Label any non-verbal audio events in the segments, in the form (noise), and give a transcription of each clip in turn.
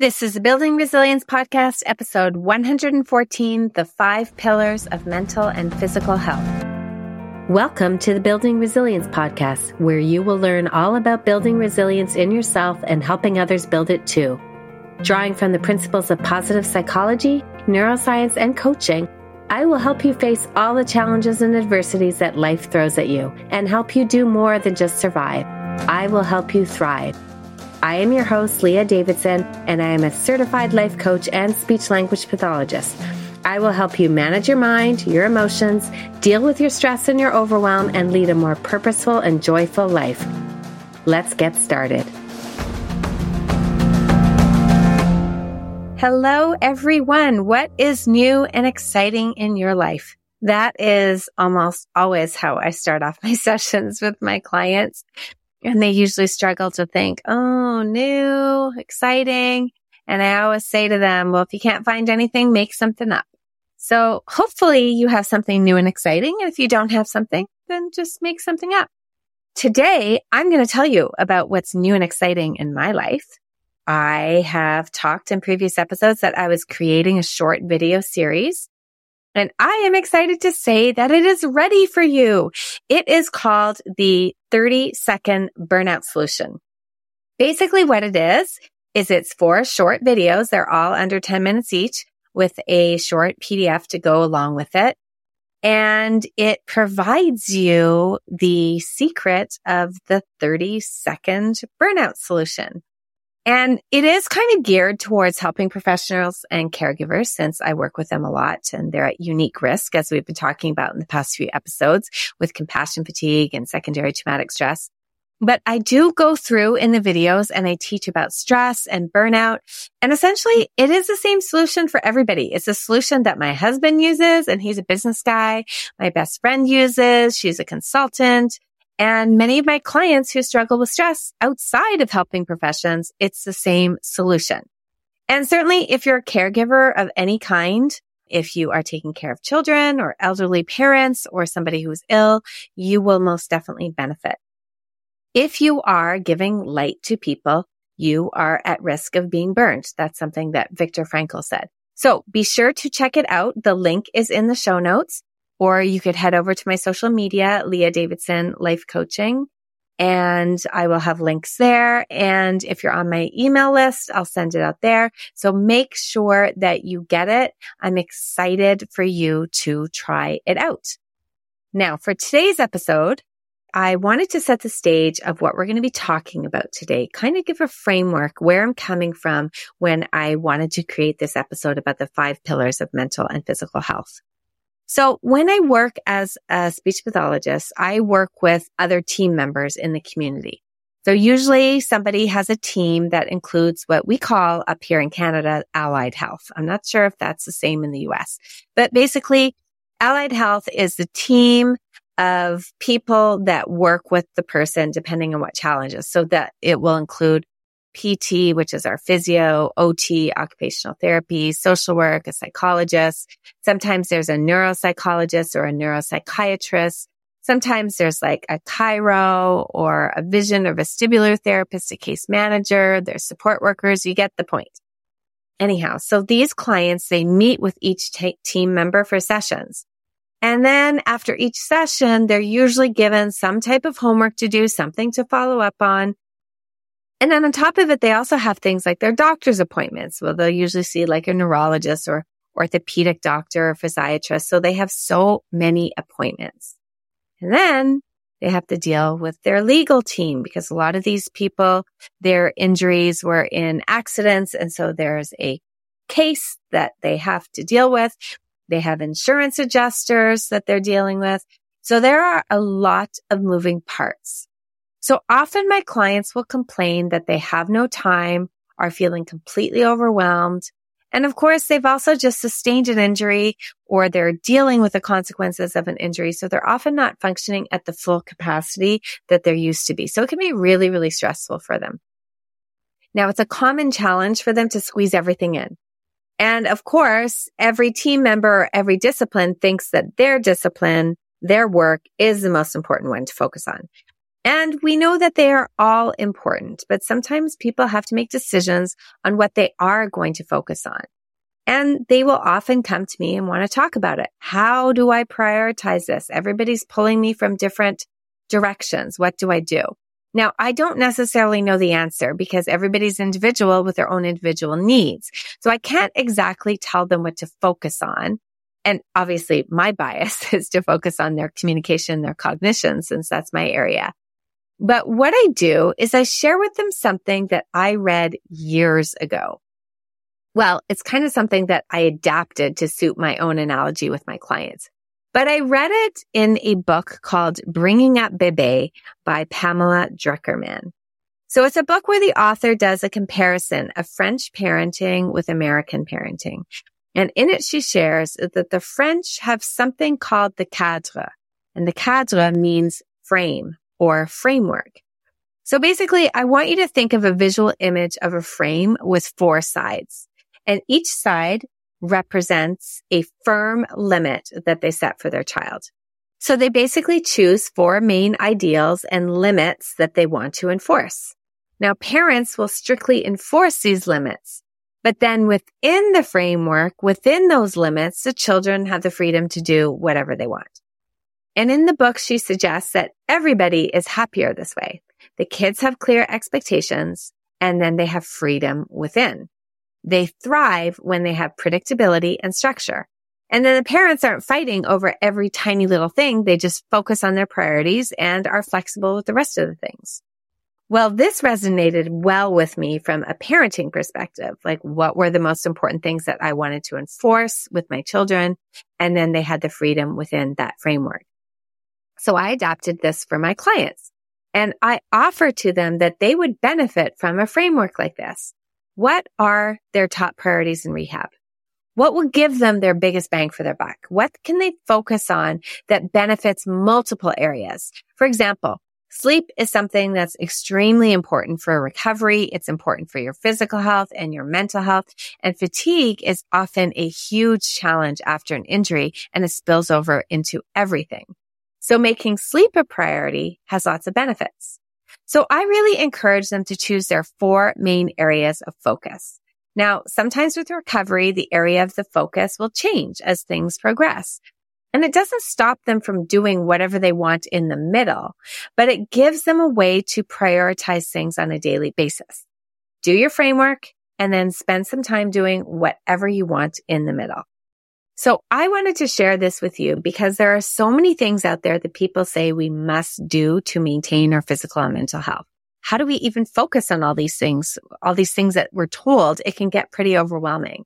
This is the Building Resilience Podcast, episode 114 The Five Pillars of Mental and Physical Health. Welcome to the Building Resilience Podcast, where you will learn all about building resilience in yourself and helping others build it too. Drawing from the principles of positive psychology, neuroscience, and coaching, I will help you face all the challenges and adversities that life throws at you and help you do more than just survive. I will help you thrive. I am your host, Leah Davidson, and I am a certified life coach and speech language pathologist. I will help you manage your mind, your emotions, deal with your stress and your overwhelm, and lead a more purposeful and joyful life. Let's get started. Hello, everyone. What is new and exciting in your life? That is almost always how I start off (laughs) my sessions with my clients. And they usually struggle to think, oh, new, exciting. And I always say to them, well, if you can't find anything, make something up. So hopefully you have something new and exciting. And if you don't have something, then just make something up. Today, I'm going to tell you about what's new and exciting in my life. I have talked in previous episodes that I was creating a short video series and I am excited to say that it is ready for you. It is called the 30 second burnout solution. Basically what it is, is it's four short videos. They're all under 10 minutes each with a short PDF to go along with it. And it provides you the secret of the 30 second burnout solution. And it is kind of geared towards helping professionals and caregivers since I work with them a lot and they're at unique risk, as we've been talking about in the past few episodes with compassion fatigue and secondary traumatic stress. But I do go through in the videos and I teach about stress and burnout. And essentially it is the same solution for everybody. It's a solution that my husband uses and he's a business guy. My best friend uses. She's a consultant. And many of my clients who struggle with stress outside of helping professions, it's the same solution. And certainly if you're a caregiver of any kind, if you are taking care of children or elderly parents or somebody who's ill, you will most definitely benefit. If you are giving light to people, you are at risk of being burned. That's something that Viktor Frankl said. So be sure to check it out. The link is in the show notes or you could head over to my social media, Leah Davidson Life Coaching, and I will have links there. And if you're on my email list, I'll send it out there. So make sure that you get it. I'm excited for you to try it out. Now for today's episode, I wanted to set the stage of what we're going to be talking about today, kind of give a framework where I'm coming from when I wanted to create this episode about the five pillars of mental and physical health. So when I work as a speech pathologist, I work with other team members in the community. So usually somebody has a team that includes what we call up here in Canada, allied health. I'm not sure if that's the same in the US, but basically allied health is the team of people that work with the person depending on what challenges. So that it will include PT, which is our physio, OT, occupational therapy, social work, a psychologist. Sometimes there's a neuropsychologist or a neuropsychiatrist. Sometimes there's like a chiro or a vision or vestibular therapist, a case manager. There's support workers. You get the point. Anyhow, so these clients, they meet with each t- team member for sessions. And then after each session, they're usually given some type of homework to do, something to follow up on. And then on top of it, they also have things like their doctor's appointments. Well, they'll usually see like a neurologist or orthopedic doctor or physiatrist. So they have so many appointments. And then they have to deal with their legal team because a lot of these people, their injuries were in accidents. And so there's a case that they have to deal with. They have insurance adjusters that they're dealing with. So there are a lot of moving parts. So often my clients will complain that they have no time, are feeling completely overwhelmed. And of course, they've also just sustained an injury or they're dealing with the consequences of an injury. So they're often not functioning at the full capacity that they're used to be. So it can be really, really stressful for them. Now it's a common challenge for them to squeeze everything in. And of course, every team member, every discipline thinks that their discipline, their work is the most important one to focus on. And we know that they are all important, but sometimes people have to make decisions on what they are going to focus on. And they will often come to me and want to talk about it. How do I prioritize this? Everybody's pulling me from different directions. What do I do? Now, I don't necessarily know the answer because everybody's individual with their own individual needs. So I can't exactly tell them what to focus on. And obviously my bias (laughs) is to focus on their communication, their cognition, since that's my area. But what I do is I share with them something that I read years ago. Well, it's kind of something that I adapted to suit my own analogy with my clients. But I read it in a book called Bringing Up Bebe by Pamela Druckerman. So it's a book where the author does a comparison of French parenting with American parenting. And in it, she shares that the French have something called the cadre. And the cadre means frame or framework. So basically, I want you to think of a visual image of a frame with four sides. And each side represents a firm limit that they set for their child. So they basically choose four main ideals and limits that they want to enforce. Now parents will strictly enforce these limits, but then within the framework, within those limits, the children have the freedom to do whatever they want. And in the book, she suggests that everybody is happier this way. The kids have clear expectations and then they have freedom within. They thrive when they have predictability and structure. And then the parents aren't fighting over every tiny little thing. They just focus on their priorities and are flexible with the rest of the things. Well, this resonated well with me from a parenting perspective. Like what were the most important things that I wanted to enforce with my children? And then they had the freedom within that framework. So I adapted this for my clients and I offer to them that they would benefit from a framework like this. What are their top priorities in rehab? What will give them their biggest bang for their buck? What can they focus on that benefits multiple areas? For example, sleep is something that's extremely important for recovery. It's important for your physical health and your mental health. And fatigue is often a huge challenge after an injury and it spills over into everything. So making sleep a priority has lots of benefits. So I really encourage them to choose their four main areas of focus. Now, sometimes with recovery, the area of the focus will change as things progress. And it doesn't stop them from doing whatever they want in the middle, but it gives them a way to prioritize things on a daily basis. Do your framework and then spend some time doing whatever you want in the middle. So I wanted to share this with you because there are so many things out there that people say we must do to maintain our physical and mental health. How do we even focus on all these things? All these things that we're told, it can get pretty overwhelming.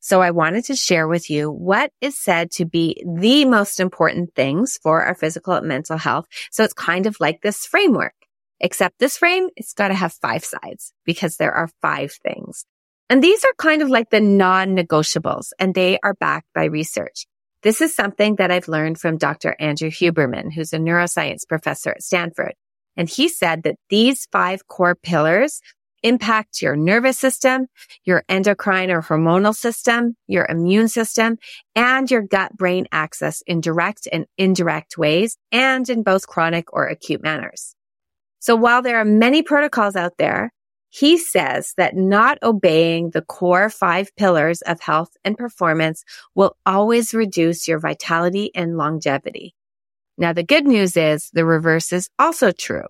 So I wanted to share with you what is said to be the most important things for our physical and mental health. So it's kind of like this framework, except this frame, it's got to have five sides because there are five things. And these are kind of like the non-negotiables and they are backed by research. This is something that I've learned from Dr. Andrew Huberman, who's a neuroscience professor at Stanford. And he said that these five core pillars impact your nervous system, your endocrine or hormonal system, your immune system, and your gut brain axis in direct and indirect ways and in both chronic or acute manners. So while there are many protocols out there, he says that not obeying the core five pillars of health and performance will always reduce your vitality and longevity. Now, the good news is the reverse is also true,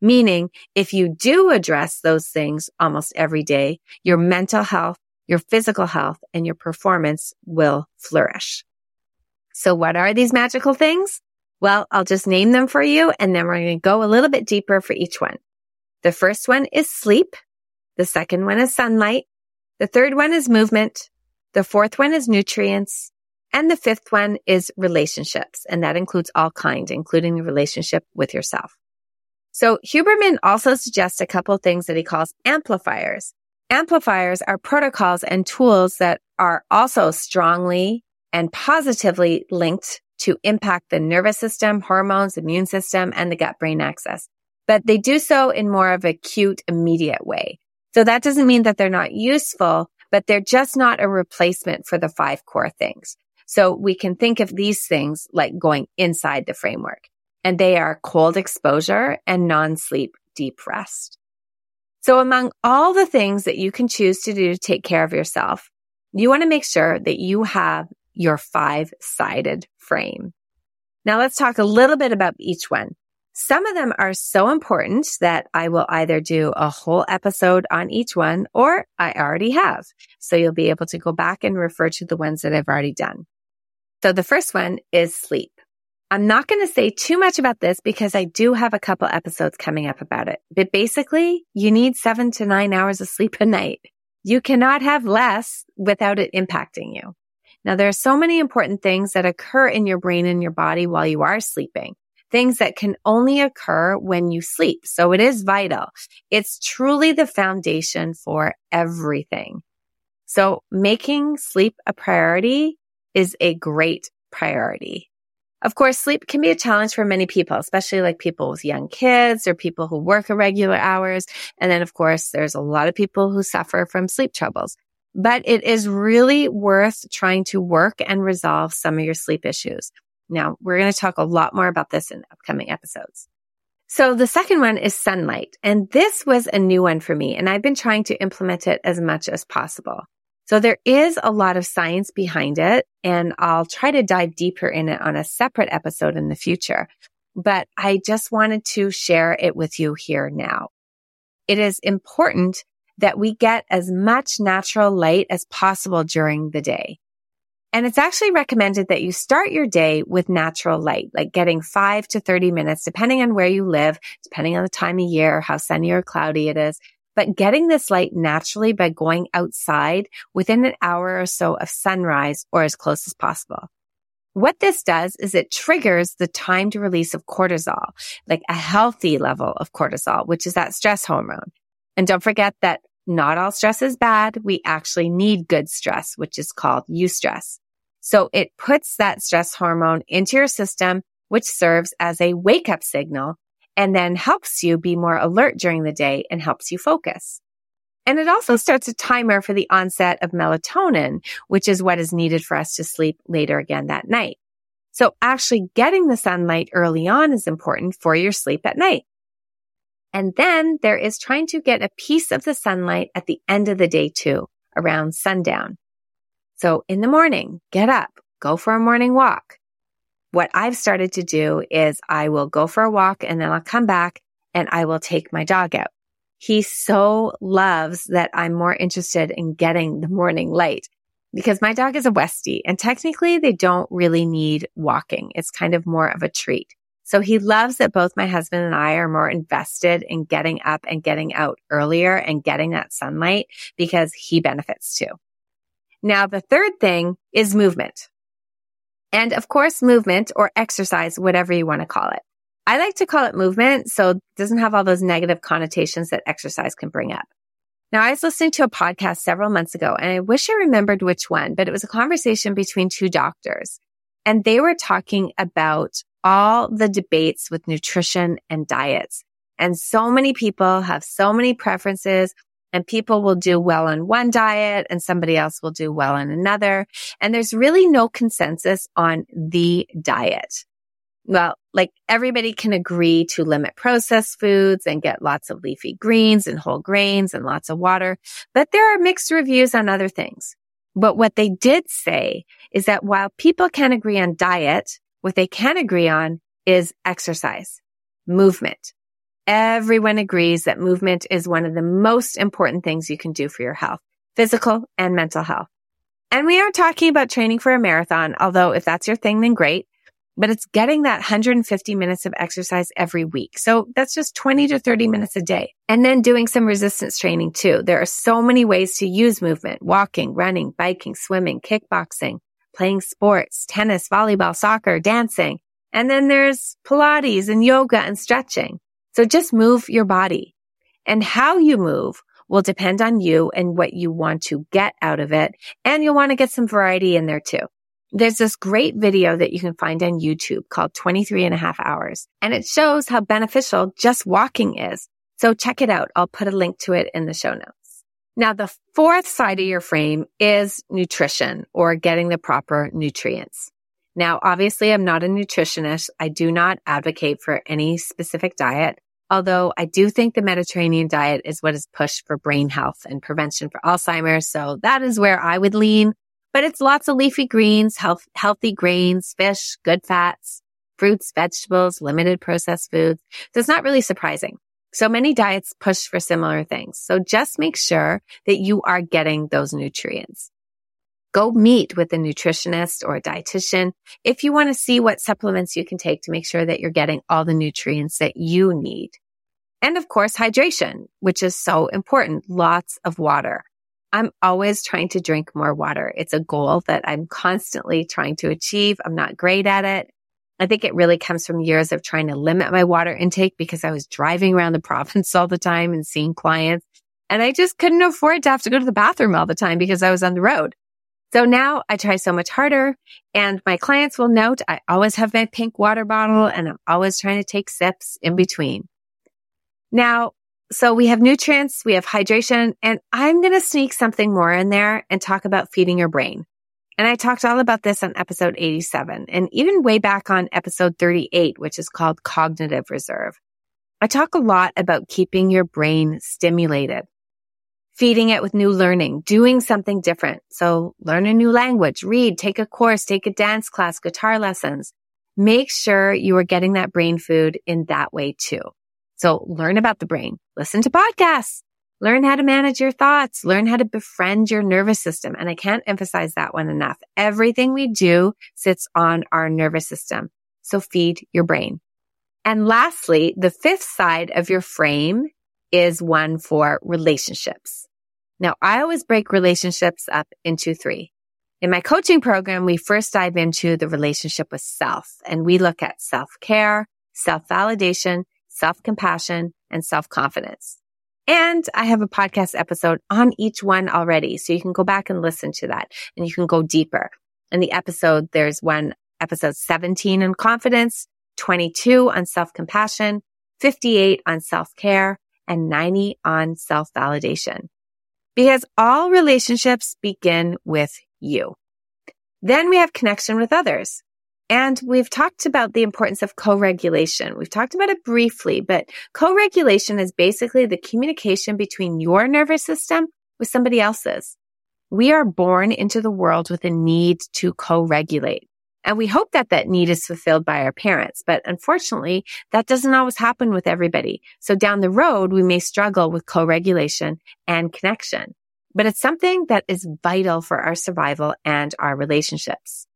meaning if you do address those things almost every day, your mental health, your physical health, and your performance will flourish. So what are these magical things? Well, I'll just name them for you and then we're going to go a little bit deeper for each one. The first one is sleep. The second one is sunlight. The third one is movement. The fourth one is nutrients. And the fifth one is relationships. And that includes all kinds, including the relationship with yourself. So Huberman also suggests a couple things that he calls amplifiers. Amplifiers are protocols and tools that are also strongly and positively linked to impact the nervous system, hormones, immune system, and the gut brain axis but they do so in more of acute, immediate way. So that doesn't mean that they're not useful, but they're just not a replacement for the five core things. So we can think of these things like going inside the framework. and they are cold exposure and non-sleep deep rest. So among all the things that you can choose to do to take care of yourself, you want to make sure that you have your five sided frame. Now let's talk a little bit about each one. Some of them are so important that I will either do a whole episode on each one or I already have. So you'll be able to go back and refer to the ones that I've already done. So the first one is sleep. I'm not going to say too much about this because I do have a couple episodes coming up about it. But basically, you need seven to nine hours of sleep a night. You cannot have less without it impacting you. Now, there are so many important things that occur in your brain and your body while you are sleeping. Things that can only occur when you sleep. So it is vital. It's truly the foundation for everything. So making sleep a priority is a great priority. Of course, sleep can be a challenge for many people, especially like people with young kids or people who work irregular hours. And then, of course, there's a lot of people who suffer from sleep troubles. But it is really worth trying to work and resolve some of your sleep issues. Now, we're going to talk a lot more about this in upcoming episodes. So the second one is sunlight. And this was a new one for me, and I've been trying to implement it as much as possible. So there is a lot of science behind it and I'll try to dive deeper in it on a separate episode in the future. But I just wanted to share it with you here now. It is important that we get as much natural light as possible during the day. And it's actually recommended that you start your day with natural light, like getting five to 30 minutes, depending on where you live, depending on the time of year, how sunny or cloudy it is but getting this light naturally by going outside within an hour or so of sunrise or as close as possible. What this does is it triggers the timed release of cortisol, like a healthy level of cortisol, which is that stress hormone. And don't forget that not all stress is bad. We actually need good stress, which is called eustress. So it puts that stress hormone into your system, which serves as a wake up signal and then helps you be more alert during the day and helps you focus. And it also starts a timer for the onset of melatonin, which is what is needed for us to sleep later again that night. So actually getting the sunlight early on is important for your sleep at night. And then there is trying to get a piece of the sunlight at the end of the day too, around sundown. So in the morning, get up, go for a morning walk, what I've started to do is I will go for a walk and then I'll come back and I will take my dog out. He so loves that I'm more interested in getting the morning light because my dog is a Westie and technically they don't really need walking. It's kind of more of a treat. So he loves that both my husband and I are more invested in getting up and getting out earlier and getting that sunlight because he benefits too. Now, the third thing is movement. And of course, movement or exercise, whatever you want to call it. I like to call it movement so it doesn't have all those negative connotations that exercise can bring up. Now, I was listening to a podcast several months ago and I wish I remembered which one, but it was a conversation between two doctors and they were talking about all the debates with nutrition and diets. And so many people have so many preferences and people will do well on one diet and somebody else will do well on another. And there's really no consensus on the diet. Well, like everybody can agree to limit processed foods and get lots of leafy greens and whole grains and lots of water, but there are mixed reviews on other things. But what they did say is that while people can agree on diet, what they can agree on is exercise, movement, Everyone agrees that movement is one of the most important things you can do for your health, physical and mental health. And we aren't talking about training for a marathon, although if that's your thing, then great. But it's getting that 150 minutes of exercise every week. So that's just 20 to 30 minutes a day. And then doing some resistance training too. There are so many ways to use movement, walking, running, biking, swimming, kickboxing, playing sports, tennis, volleyball, soccer, dancing. And then there's Pilates and yoga and stretching. So just move your body and how you move will depend on you and what you want to get out of it. And you'll want to get some variety in there too. There's this great video that you can find on YouTube called 23 and a half hours and it shows how beneficial just walking is. So check it out. I'll put a link to it in the show notes. Now, the fourth side of your frame is nutrition or getting the proper nutrients. Now, obviously, I'm not a nutritionist. I do not advocate for any specific diet, although I do think the Mediterranean diet is what is pushed for brain health and prevention for Alzheimer's. So that is where I would lean. But it's lots of leafy greens, health, healthy grains, fish, good fats, fruits, vegetables, limited processed foods. So it's not really surprising. So many diets push for similar things. So just make sure that you are getting those nutrients. Go meet with a nutritionist or a dietitian if you want to see what supplements you can take to make sure that you're getting all the nutrients that you need. And of course, hydration, which is so important. Lots of water. I'm always trying to drink more water. It's a goal that I'm constantly trying to achieve. I'm not great at it. I think it really comes from years of trying to limit my water intake because I was driving around the (laughs) province all the time and seeing clients. And I just couldn't afford to have to go to the bathroom all the time because I was on the road. So now I try so much harder and my clients will note I always have my pink water bottle and I'm always trying to take sips in between. Now, so we have nutrients, we have hydration, and I'm going to sneak something more in there and talk about feeding your brain. And I talked all about this on episode 87 and even way back on episode 38, which is called cognitive reserve. I talk a lot about keeping your brain stimulated feeding it with new learning, doing something different. So learn a new language, read, take a course, take a dance class, guitar lessons. Make sure you are getting that brain food in that way too. So learn about the brain, listen to podcasts, learn how to manage your thoughts, learn how to befriend your nervous system. And I can't emphasize that one enough. Everything we do sits on our nervous system. So feed your brain. And lastly, the fifth side of your frame is one for relationships. Now, I always break relationships up into three. In my coaching program, we first dive into the relationship with self and we look at self care, self validation, self compassion, and self confidence. And I have a podcast episode on each one already. So you can go back and listen to that and you can go deeper. In the episode, there's one episode 17 on confidence, 22 on self compassion, 58 on self care, and 90 on self validation. Because all relationships begin with you. Then we have connection with others. And we've talked about the importance of co-regulation. We've talked about it briefly, but co-regulation is basically the communication between your nervous system with somebody else's. We are born into the world with a need to co-regulate. And we hope that that need is fulfilled by our parents. But unfortunately, that doesn't always happen with everybody. So down the road, we may struggle with co-regulation and connection, but it's something that is vital for our survival and our relationships.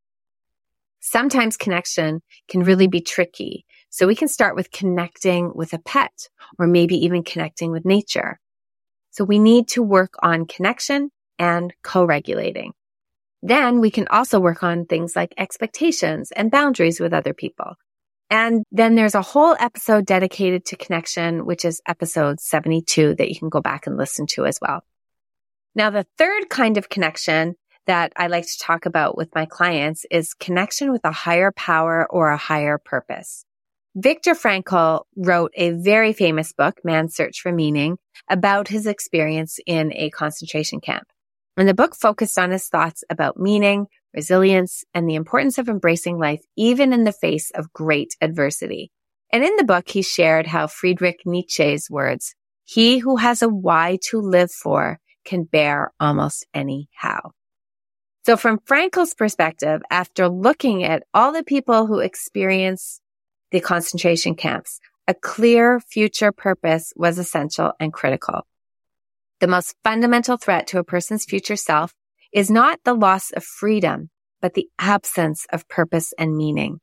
Sometimes connection can really be tricky. So we can start with connecting with a pet or maybe even connecting with nature. So we need to work on connection and co-regulating. Then we can also work on things like expectations and boundaries with other people. And then there's a whole episode dedicated to connection, which is episode 72 that you can go back and listen to as well. Now, the third kind of connection that I like to talk about with my clients is connection with a higher power or a higher purpose. Viktor Frankl wrote a very famous book, Man's Search for Meaning, about his experience in a concentration camp. And the book focused on his thoughts about meaning, resilience, and the importance of embracing life even in the face of great adversity. And in the book, he shared how Friedrich Nietzsche's words, he who has a why to live for can bear almost any how. So from Frankl's perspective, after looking at all the people who experience the concentration camps, a clear future purpose was essential and critical. The most fundamental threat to a person's future self is not the loss of freedom, but the absence of purpose and meaning.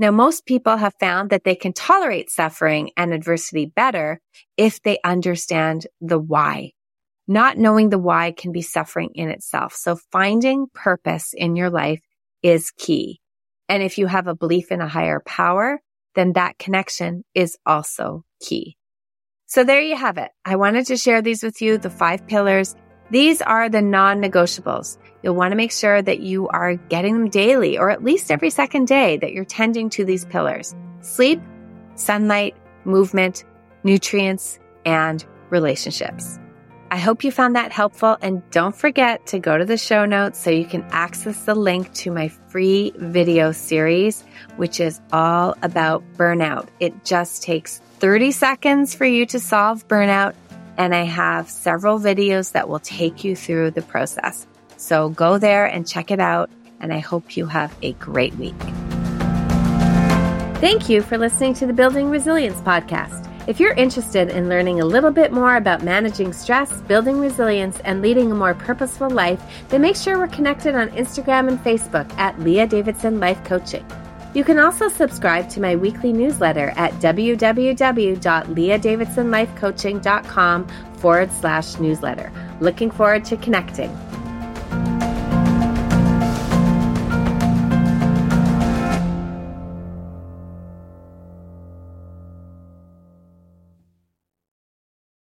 Now, most people have found that they can tolerate suffering and adversity better if they understand the why. Not knowing the why can be suffering in itself. So finding purpose in your life is key. And if you have a belief in a higher power, then that connection is also key. So there you have it. I wanted to share these with you, the five pillars. These are the non-negotiables. You'll want to make sure that you are getting them daily or at least every second day that you're tending to these pillars. Sleep, sunlight, movement, nutrients, and relationships. I hope you found that helpful and don't forget to go to the show notes so you can access the link to my free video series, which is all about burnout. It just takes 30 seconds for you to solve burnout. And I have several videos that will take you through the process. So go there and check it out. And I hope you have a great week. Thank you for listening to the Building Resilience podcast. If you're interested in learning a little bit more about managing stress, building resilience, and leading a more purposeful life, then make sure we're connected on Instagram and Facebook at Leah Davidson Life Coaching. You can also subscribe to my weekly newsletter at www.leahdavidsonlifecoaching.com forward slash newsletter. Looking forward to connecting.